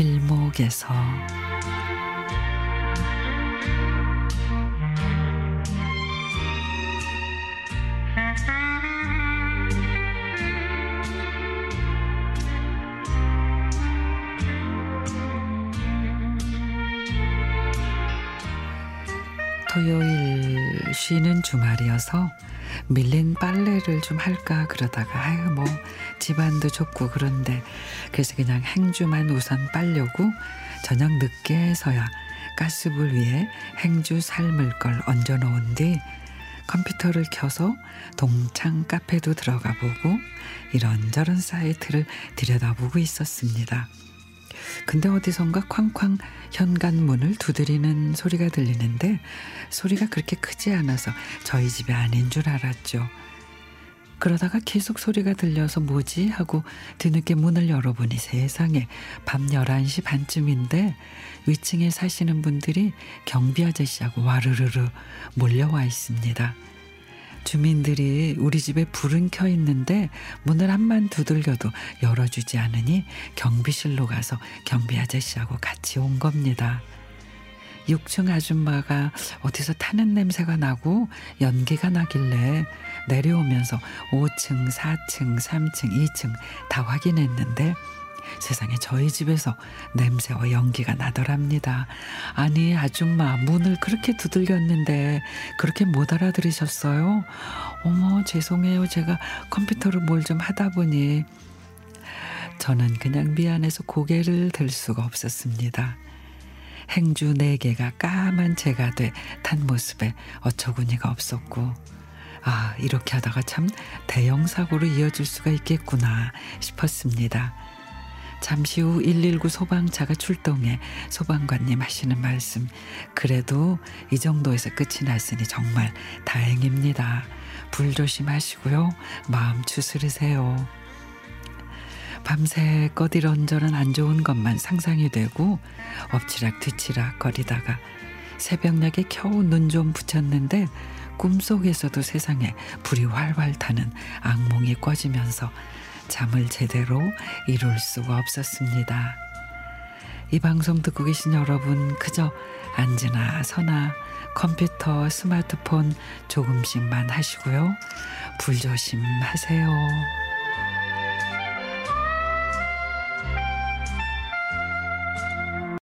길목에서 토요일 쉬는 주말이어서 밀린 빨래를 좀 할까 그러다가 아유 뭐 집안도 좁고 그런데 그래서 그냥 행주만 우선 빨려고 저녁 늦게서야 가스불 위에 행주 삶을 걸 얹어 놓은 뒤 컴퓨터를 켜서 동창 카페도 들어가 보고 이런저런 사이트를 들여다보고 있었습니다. 근데 어디선가 쾅쾅 현관문을 두드리는 소리가 들리는데 소리가 그렇게 크지 않아서 저희 집이 아닌 줄 알았죠. 그러다가 계속 소리가 들려서 뭐지 하고 뒤늦게 문을 열어보니 세상에 밤 11시 반쯤인데 위층에 사시는 분들이 경비 아저씨하고 와르르르 몰려와 있습니다. 주민들이 우리 집에 불은 켜 있는데 문을 한만 두들겨도 열어주지 않으니 경비실로 가서 경비 아저씨하고 같이 온 겁니다. 6층 아줌마가 어디서 타는 냄새가 나고 연기가 나길래 내려오면서 5층, 4층, 3층, 2층 다 확인했는데 세상에 저희 집에서 냄새와 연기가 나더랍니다. 아니 아줌마 문을 그렇게 두들겼는데 그렇게 못 알아들으셨어요? 어머 죄송해요. 제가 컴퓨터로 뭘 좀 하다 보니 저는 그냥 미안해서 고개를 들 수가 없었습니다. 행주 네 개가 까만 재가 돼 탄 모습에 어처구니가 없었고 아 이렇게 하다가 참 대형 사고로 이어질 수가 있겠구나 싶었습니다. 잠시 후 119 소방차가 출동해 소방관님 하시는 말씀 그래도 이 정도에서 끝이 났으니 정말 다행입니다. 불 조심하시고요. 마음 추스르세요. 밤새 꺼디런저런 안 좋은 것만 상상이 되고 엎치락 뒤치락 거리다가 새벽녘에 겨우 눈 좀 붙였는데 꿈속에서도 세상에 불이 활활 타는 악몽이 꿔지면서 잠을 제대로 이룰 수가 없었습니다. 이 방송 듣고 계신 여러분 그저 앉으나 서나 컴퓨터, 스마트폰 조금씩만 하시고요. 불조심하세요.